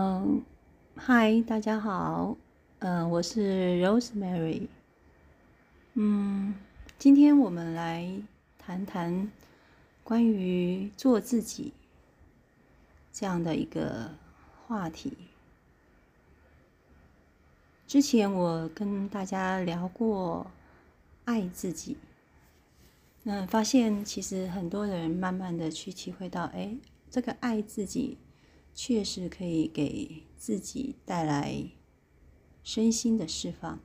嗯，嗨，大家好，嗯，我是 Rosemary。嗯，今天我们来谈谈关于做自己这样的一个话题。之前我跟大家聊过爱自己，那发现其实很多人慢慢的去体会到，哎，这个爱自己。确实可以给自己带来身心的释放，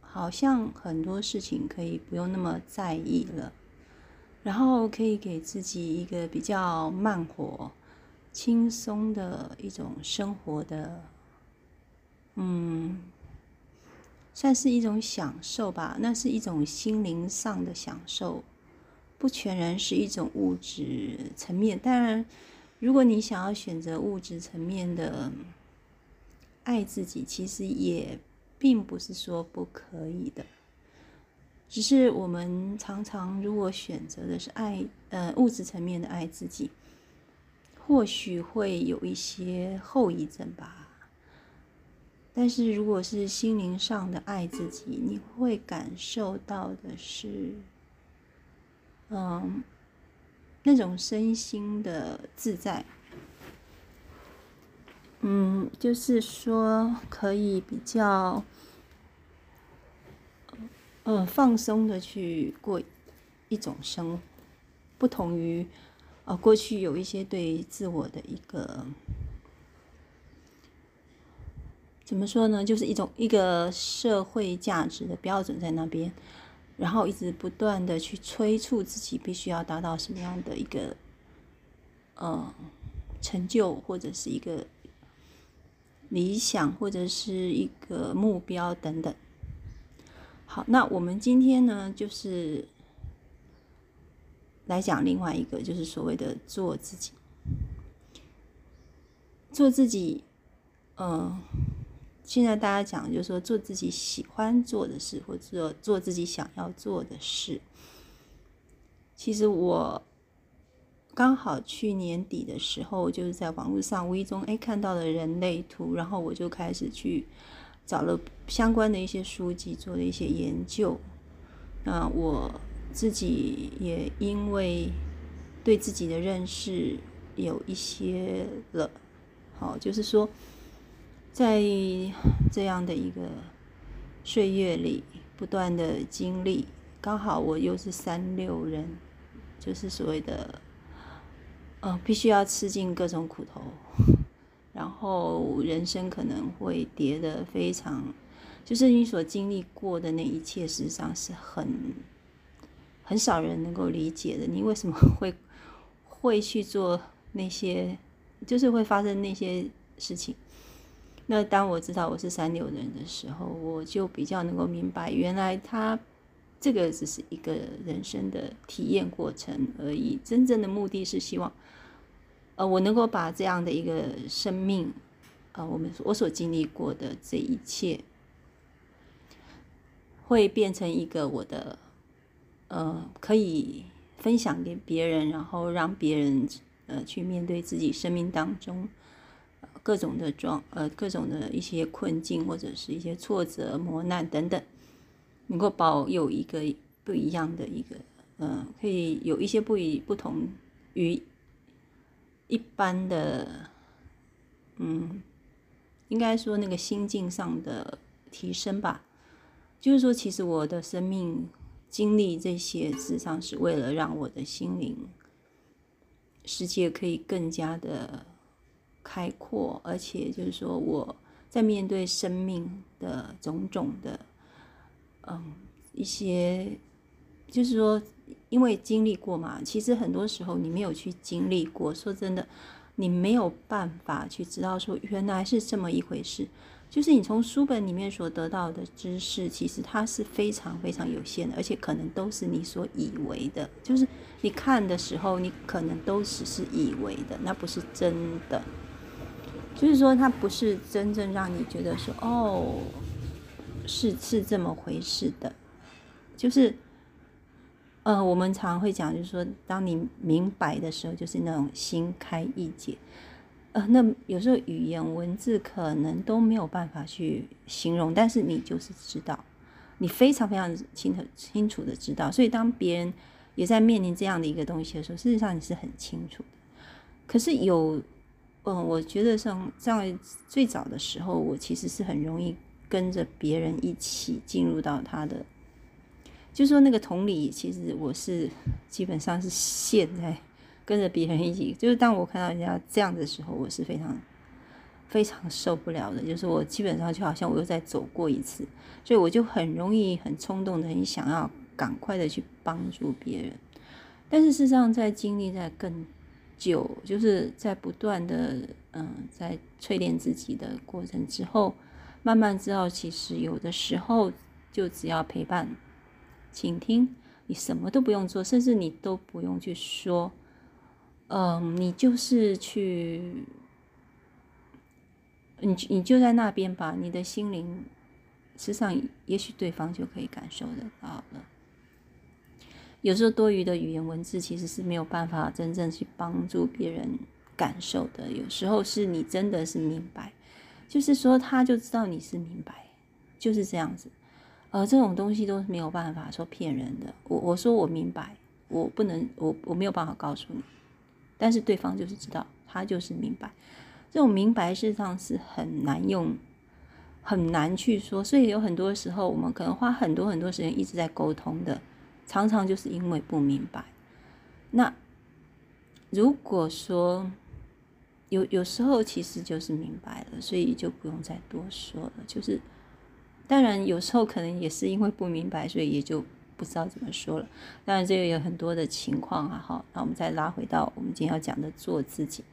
好像很多事情可以不用那么在意了，然后可以给自己一个比较慢活、轻松的一种生活的，嗯，算是一种享受吧。那是一种心灵上的享受，不全然是一种物质层面，当然。如果你想要选择物质层面的爱自己，其实也并不是说不可以的，只是我们常常如果选择的是爱，呃，物质层面的爱自己，或许会有一些后遗症吧。但是如果是心灵上的爱自己，你会感受到的是，嗯。那种身心的自在，嗯，就是说可以比较，呃，放松的去过一种生活，不同于啊过去有一些对自我的一个怎么说呢？就是一种一个社会价值的标准在那边。然后一直不断的去催促自己，必须要达到什么样的一个，呃，成就或者是一个理想或者是一个目标等等。好，那我们今天呢，就是来讲另外一个，就是所谓的做自己，做自己，嗯。现在大家讲，就是说做自己喜欢做的事，或者做自己想要做的事。其实我刚好去年底的时候，就是在网络上无意中哎看到了人类图，然后我就开始去找了相关的一些书籍，做了一些研究。那我自己也因为对自己的认识有一些了，好，就是说。在这样的一个岁月里，不断的经历，刚好我又是三六人，就是所谓的，呃，必须要吃尽各种苦头，然后人生可能会跌得非常，就是你所经历过的那一切，实际上是很很少人能够理解的。你为什么会 会去做那些，就是会发生那些事情？那当我知道我是三六人的时候，我就比较能够明白，原来他这个只是一个人生的体验过程而已。真正的目的是希望，呃，我能够把这样的一个生命，呃，我们我所经历过的这一切，会变成一个我的，呃，可以分享给别人，然后让别人呃去面对自己生命当中。各种的状呃，各种的一些困境或者是一些挫折、磨难等等，能够保有一个不一样的一个，呃，可以有一些不一不同于一般的，嗯，应该说那个心境上的提升吧。就是说，其实我的生命经历这些，事实上是为了让我的心灵世界可以更加的。开阔，而且就是说，我在面对生命的种种的，嗯，一些，就是说，因为经历过嘛，其实很多时候你没有去经历过，说真的，你没有办法去知道说原来是这么一回事。就是你从书本里面所得到的知识，其实它是非常非常有限的，而且可能都是你所以为的，就是你看的时候，你可能都只是以为的，那不是真的。就是说，它不是真正让你觉得说，哦，是是这么回事的。就是，呃，我们常会讲，就是说，当你明白的时候，就是那种心开意解。呃，那有时候语言文字可能都没有办法去形容，但是你就是知道，你非常非常清楚清楚的知道。所以当别人也在面临这样的一个东西的时候，事实上你是很清楚的。可是有，嗯，我觉得像在最早的时候，我其实是很容易跟着别人一起进入到他的，就说那个同理，其实我是基本上是陷在。跟着别人一起，就是当我看到人家这样的时候，我是非常非常受不了的。就是我基本上就好像我又在走过一次，所以我就很容易很冲动的，很想要赶快的去帮助别人。但是事实上，在经历在更久，就是在不断的嗯，在淬炼自己的过程之后，慢慢知道，其实有的时候就只要陪伴、倾听，你什么都不用做，甚至你都不用去说。嗯，你就是去，你你就在那边吧。你的心灵，实际上也许对方就可以感受得到了。有时候多余的语言文字其实是没有办法真正去帮助别人感受的。有时候是你真的是明白，就是说他就知道你是明白，就是这样子。而这种东西都是没有办法说骗人的。我我说我明白，我不能，我我没有办法告诉你。但是对方就是知道，他就是明白，这种明白事实上是很难用，很难去说。所以有很多时候，我们可能花很多很多时间一直在沟通的，常常就是因为不明白。那如果说有有时候其实就是明白了，所以就不用再多说了。就是当然有时候可能也是因为不明白，所以也就。不知道怎么说了，当然这个有很多的情况啊，好，那我们再拉回到我们今天要讲的做自己。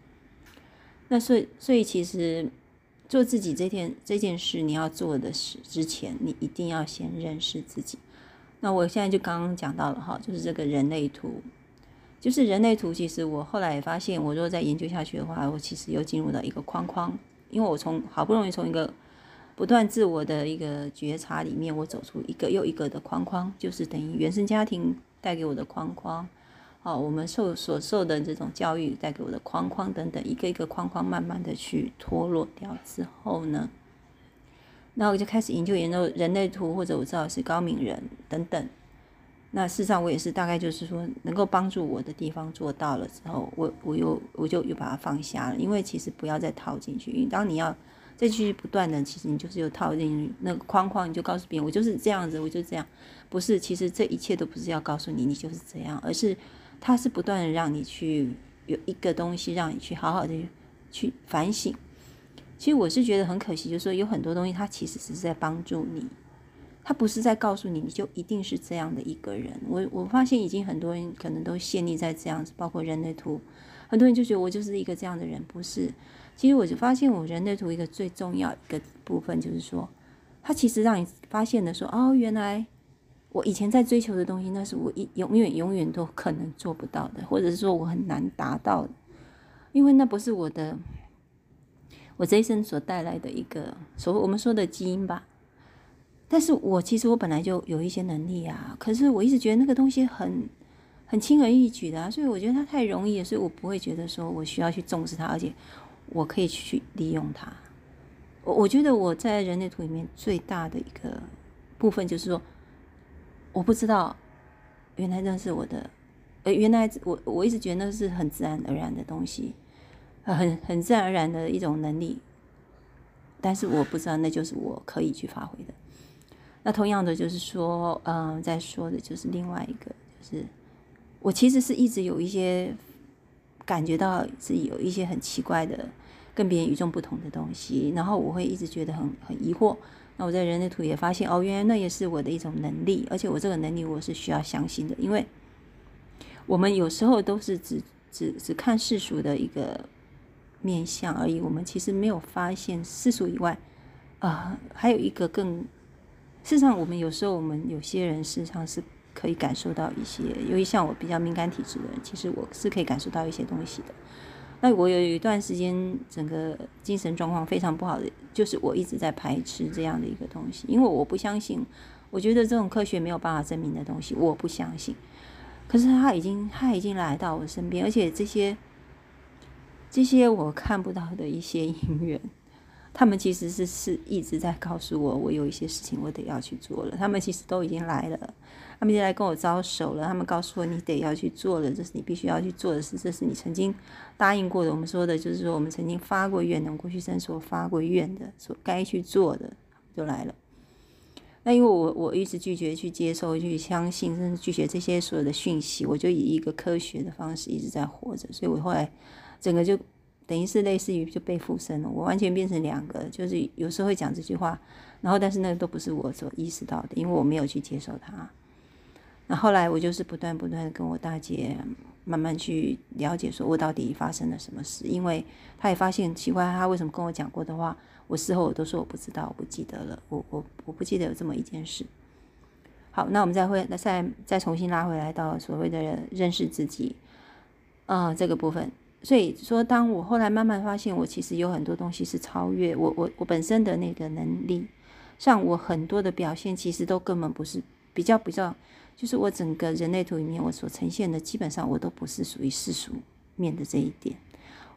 那所以，所以其实做自己这件这件事，你要做的事之前，你一定要先认识自己。那我现在就刚刚讲到了哈，就是这个人类图，就是人类图。其实我后来也发现，我如果再研究下去的话，我其实又进入了一个框框，因为我从好不容易从一个。不断自我的一个觉察里面，我走出一个又一个的框框，就是等于原生家庭带给我的框框，哦，我们受所受的这种教育带给我的框框等等，一个一个框框慢慢的去脱落掉之后呢，那我就开始研究研究人类图，或者我知道是高敏人等等。那事实上我也是大概就是说，能够帮助我的地方做到了之后，我我又我就又把它放下了，因为其实不要再套进去，因为当你要。再继续不断的，其实你就是又套进那个框框，你就告诉别人我就是这样子，我就这样，不是，其实这一切都不是要告诉你你就是这样，而是它是不断的让你去有一个东西让你去好好的去反省。其实我是觉得很可惜，就是说有很多东西它其实是在帮助你，它不是在告诉你你就一定是这样的一个人。我我发现已经很多人可能都陷溺在这样子，包括人类图，很多人就觉得我就是一个这样的人，不是。其实我就发现，我人类图一个最重要一个部分，就是说，它其实让你发现的说，哦，原来我以前在追求的东西，那是我一永远永远都可能做不到的，或者是说我很难达到的，因为那不是我的，我这一生所带来的一个所谓我们说的基因吧。但是我其实我本来就有一些能力啊，可是我一直觉得那个东西很很轻而易举的，啊，所以我觉得它太容易了，所以我不会觉得说我需要去重视它，而且。我可以去利用它。我我觉得我在人类图里面最大的一个部分就是说，我不知道原来那是我的，呃，原来我我一直觉得那是很自然而然的东西，很很自然而然的一种能力，但是我不知道那就是我可以去发挥的。那同样的就是说，嗯，在说的就是另外一个，就是我其实是一直有一些。感觉到自己有一些很奇怪的，跟别人与众不同的东西，然后我会一直觉得很很疑惑。那我在人类图也发现，哦，原来那也是我的一种能力，而且我这个能力我是需要相信的，因为我们有时候都是只只只看世俗的一个面相而已，我们其实没有发现世俗以外，啊，还有一个更，事实上我们有时候我们有些人事实上是。可以感受到一些，由于像我比较敏感体质的人，其实我是可以感受到一些东西的。那我有一段时间，整个精神状况非常不好的，就是我一直在排斥这样的一个东西，因为我不相信，我觉得这种科学没有办法证明的东西，我不相信。可是他已经，他已经来到我身边，而且这些。这些我看不到的一些因缘，他们其实是是一直在告诉我，我有一些事情我得要去做了。他们其实都已经来了，他们已经来跟我招手了。他们告诉我，你得要去做了，这是你必须要去做的事，这是你曾经答应过的。我们说的就是说，我们曾经发过愿的，过去生所发过愿的，所该去做的，就来了。那因为我我一直拒绝去接受、去相信，甚至拒绝这些所有的讯息，我就以一个科学的方式一直在活着，所以我后来整个就等于是类似于就被附身了，我完全变成两个，就是有时候会讲这句话，然后但是那个都不是我所意识到的，因为我没有去接受它。那后来我就是不断不断的跟我大姐慢慢去了解，说我到底发生了什么事，因为她也发现奇怪，她为什么跟我讲过的话。我事后我都说我不知道，我不记得了，我我我不记得有这么一件事。好，那我们再会，那再再重新拉回来到所谓的认识自己，啊，这个部分。所以说，当我后来慢慢发现，我其实有很多东西是超越我我我本身的那个能力，像我很多的表现，其实都根本不是比较比较，就是我整个人类图里面我所呈现的，基本上我都不是属于世俗面的这一点，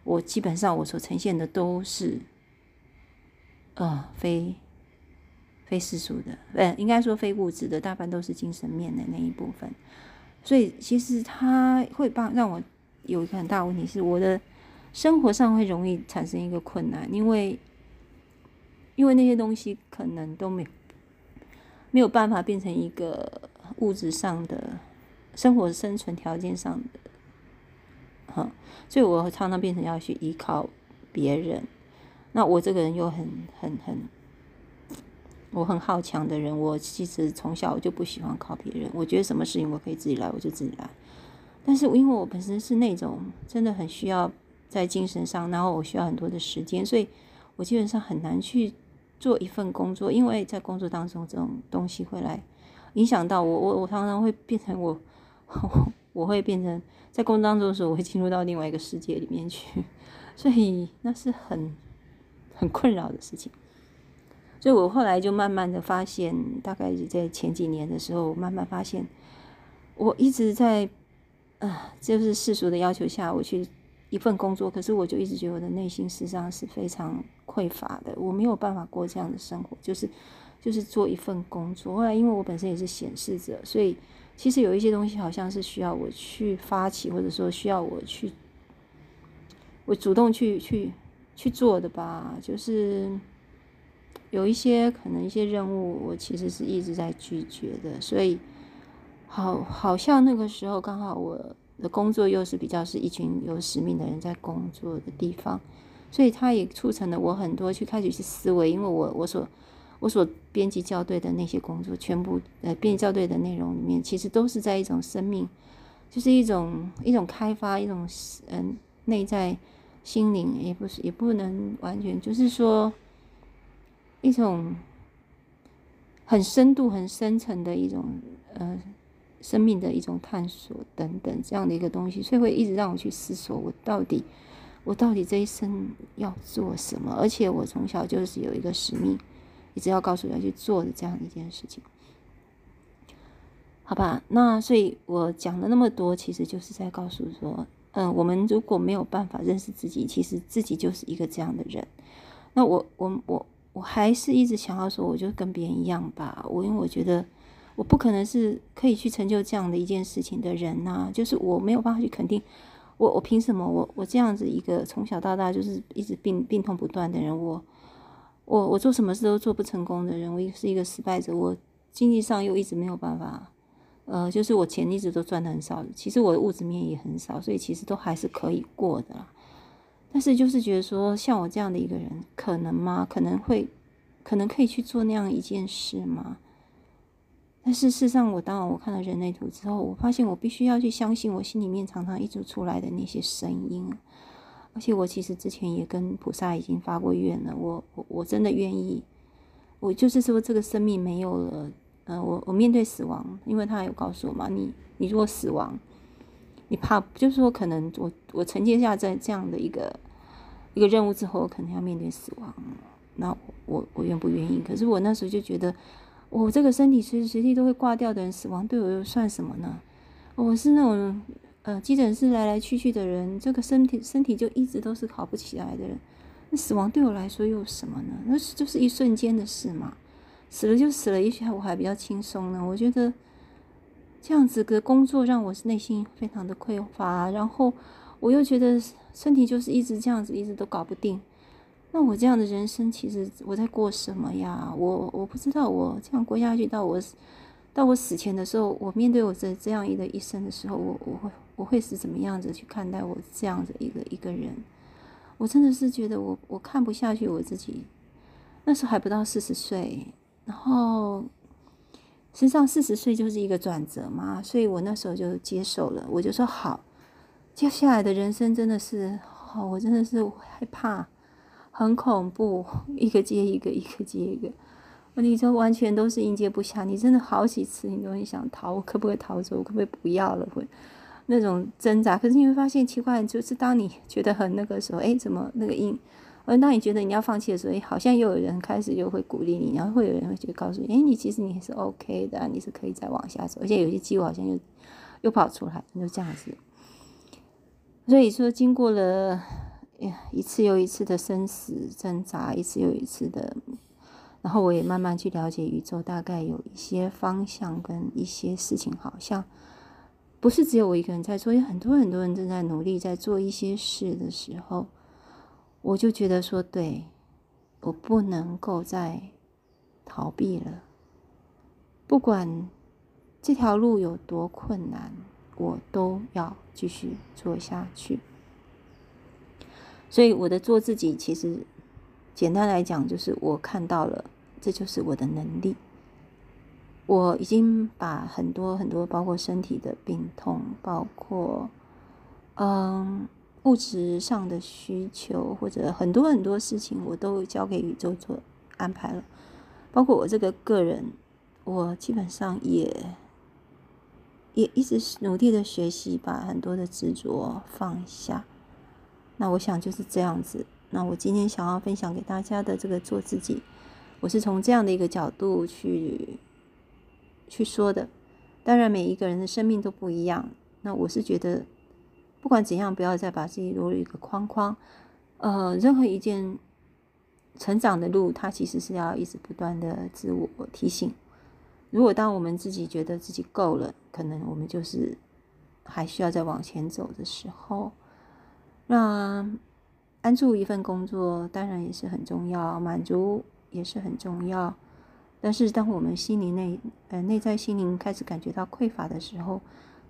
我基本上我所呈现的都是。呃，非非世俗的，呃，应该说非物质的，大半都是精神面的那一部分。所以其实它会帮让我有一个很大问题是，我的生活上会容易产生一个困难，因为因为那些东西可能都没有没有办法变成一个物质上的生活生存条件上的，哈，所以我常常变成要去依靠别人。那我这个人又很很很，我很好强的人。我其实从小我就不喜欢靠别人。我觉得什么事情我可以自己来，我就自己来。但是因为我本身是那种真的很需要在精神上，然后我需要很多的时间，所以我基本上很难去做一份工作。因为在工作当中，这种东西会来影响到我。我我常常会变成我，我会变成在工作当中的时候，我会进入到另外一个世界里面去。所以那是很。很困扰的事情，所以我后来就慢慢的发现，大概在前几年的时候，慢慢发现，我一直在，啊，就是世俗的要求下，我去一份工作，可是我就一直觉得我的内心实际上是非常匮乏的，我没有办法过这样的生活，就是就是做一份工作。后来因为我本身也是显示者，所以其实有一些东西好像是需要我去发起，或者说需要我去，我主动去去。去做的吧，就是有一些可能一些任务，我其实是一直在拒绝的，所以好好像那个时候刚好我的工作又是比较是一群有使命的人在工作的地方，所以它也促成了我很多去开始去思维，因为我我所我所编辑校对的那些工作，全部呃编辑校对的内容里面，其实都是在一种生命，就是一种一种开发，一种嗯内在。心灵也不是，也不能完全，就是说一种很深度、很深层的一种呃生命的一种探索等等这样的一个东西，所以会一直让我去思索，我到底我到底这一生要做什么？而且我从小就是有一个使命，一直要告诉我要去做的这样一件事情，好吧？那所以我讲了那么多，其实就是在告诉说。嗯，我们如果没有办法认识自己，其实自己就是一个这样的人。那我我我我还是一直想要说，我就跟别人一样吧。我因为我觉得我不可能是可以去成就这样的一件事情的人呐，就是我没有办法去肯定我我凭什么我我这样子一个从小到大就是一直病病痛不断的人，我我我做什么事都做不成功的人，我是一个失败者，我经济上又一直没有办法。呃，就是我钱一直都赚的很少，其实我的物质面也很少，所以其实都还是可以过的啦。但是就是觉得说，像我这样的一个人，可能吗？可能会，可能可以去做那样一件事吗？但事实上，我当我看到人类图之后，我发现我必须要去相信我心里面常常一直出来的那些声音。而且我其实之前也跟菩萨已经发过愿了，我我我真的愿意，我就是说这个生命没有了。嗯，我我面对死亡，因为他有告诉我嘛，你你如果死亡，你怕就是说可能我我承接下在这样的一个一个任务之后，我可能要面对死亡，那我我愿不愿意？可是我那时候就觉得，我这个身体随时随地都会挂掉的人，死亡对我又算什么呢？我是那种呃急诊室来来去去的人，这个身体身体就一直都是好不起来的人，那死亡对我来说又什么呢？那是就是一瞬间的事嘛，死了就死了，也许我还比较轻松呢。我觉得这样子的工作让我内心非常的匮乏，然后我又觉得身体就是一直这样子，一直都搞不定。那我这样的人生，其实我在过什么呀？我我不知道，我这样过下去，到我到我死前的时候，我面对我这这样一个一生的时候，我我会我会是怎么样子去看待我这样的一个一个人？我真的是觉得我我看不下去我自己。那时候还不到四十岁，然后实际上四十岁就是一个转折嘛，所以我那时候就接受了，我就说好，接下来的人生真的是，哦，我真的是害怕。很恐怖，一个接一个，一个接一个，你就完全都是应接不暇。你真的好几次，你都很想逃，我可不可以逃走？我可不可以不要了？会那种挣扎。可是你会发现奇怪，就是当你觉得很那个时候，哎，怎么那个应？而当你觉得你要放弃的时候，哎，好像又有人开始又会鼓励你，然后会有人会去告诉你，哎，你其实你是 OK 的，你是可以再往下走。而且有些机会好像又又跑出来，就这样子。所以说，经过了。一次又一次的生死挣扎，一次又一次的，然后我也慢慢去了解宇宙，大概有一些方向跟一些事情，好像不是只有我一个人在做，有很多很多人正在努力在做一些事的时候，我就觉得说，对我不能够再逃避了，不管这条路有多困难，我都要继续做下去。所以我的做自己，其实简单来讲，就是我看到了，这就是我的能力。我已经把很多很多，包括身体的病痛，包括嗯物质上的需求，或者很多很多事情，我都交给宇宙做安排了。包括我这个个人，我基本上也也一直努力的学习，把很多的执着放下。那我想就是这样子。那我今天想要分享给大家的这个做自己，我是从这样的一个角度去去说的。当然，每一个人的生命都不一样。那我是觉得，不管怎样，不要再把自己落入一个框框。呃，任何一件成长的路，它其实是要一直不断的自我提醒。如果当我们自己觉得自己够了，可能我们就是还需要再往前走的时候。那安住一份工作当然也是很重要，满足也是很重要。但是当我们心灵内呃内在心灵开始感觉到匮乏的时候，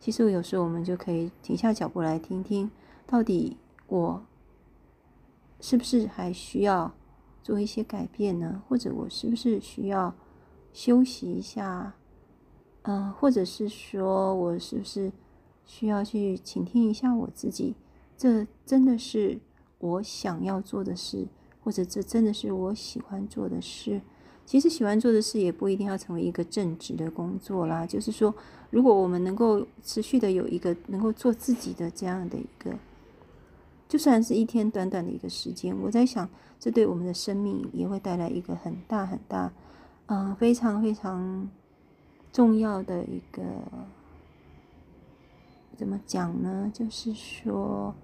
其实有时候我们就可以停下脚步来听听，到底我是不是还需要做一些改变呢？或者我是不是需要休息一下？嗯，或者是说我是不是需要去倾听一下我自己？这真的是我想要做的事，或者这真的是我喜欢做的事。其实喜欢做的事也不一定要成为一个正职的工作啦。就是说，如果我们能够持续的有一个能够做自己的这样的一个，就算是一天短短的一个时间，我在想，这对我们的生命也会带来一个很大很大，嗯，非常非常重要的一个，怎么讲呢？就是说。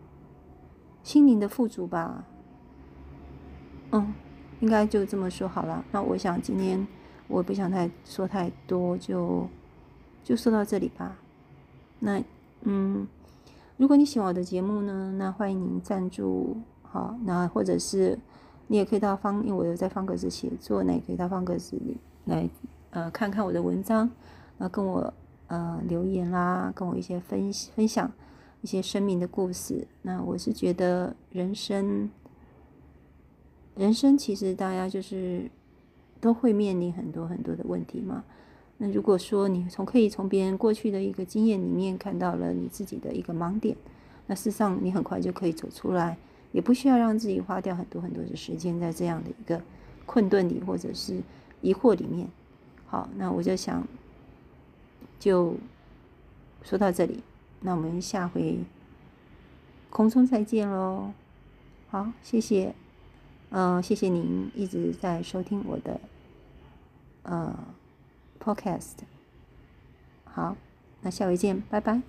心灵的富足吧，嗯，应该就这么说好了。那我想今天我不想太说太多，就就说到这里吧。那嗯，如果你喜欢我的节目呢，那欢迎您赞助，好，那或者是你也可以到方，因为我有在方格子写作，那也可以到方格子里来呃看看我的文章，那跟我呃留言啦，跟我一些分分享。一些生命的故事，那我是觉得人生，人生其实大家就是都会面临很多很多的问题嘛。那如果说你从可以从别人过去的一个经验里面看到了你自己的一个盲点，那事实上你很快就可以走出来，也不需要让自己花掉很多很多的时间在这样的一个困顿里或者是疑惑里面。好，那我就想就说到这里。那我们下回空中再见喽！好，谢谢，嗯，谢谢您一直在收听我的呃 podcast。好，那下回见，拜拜。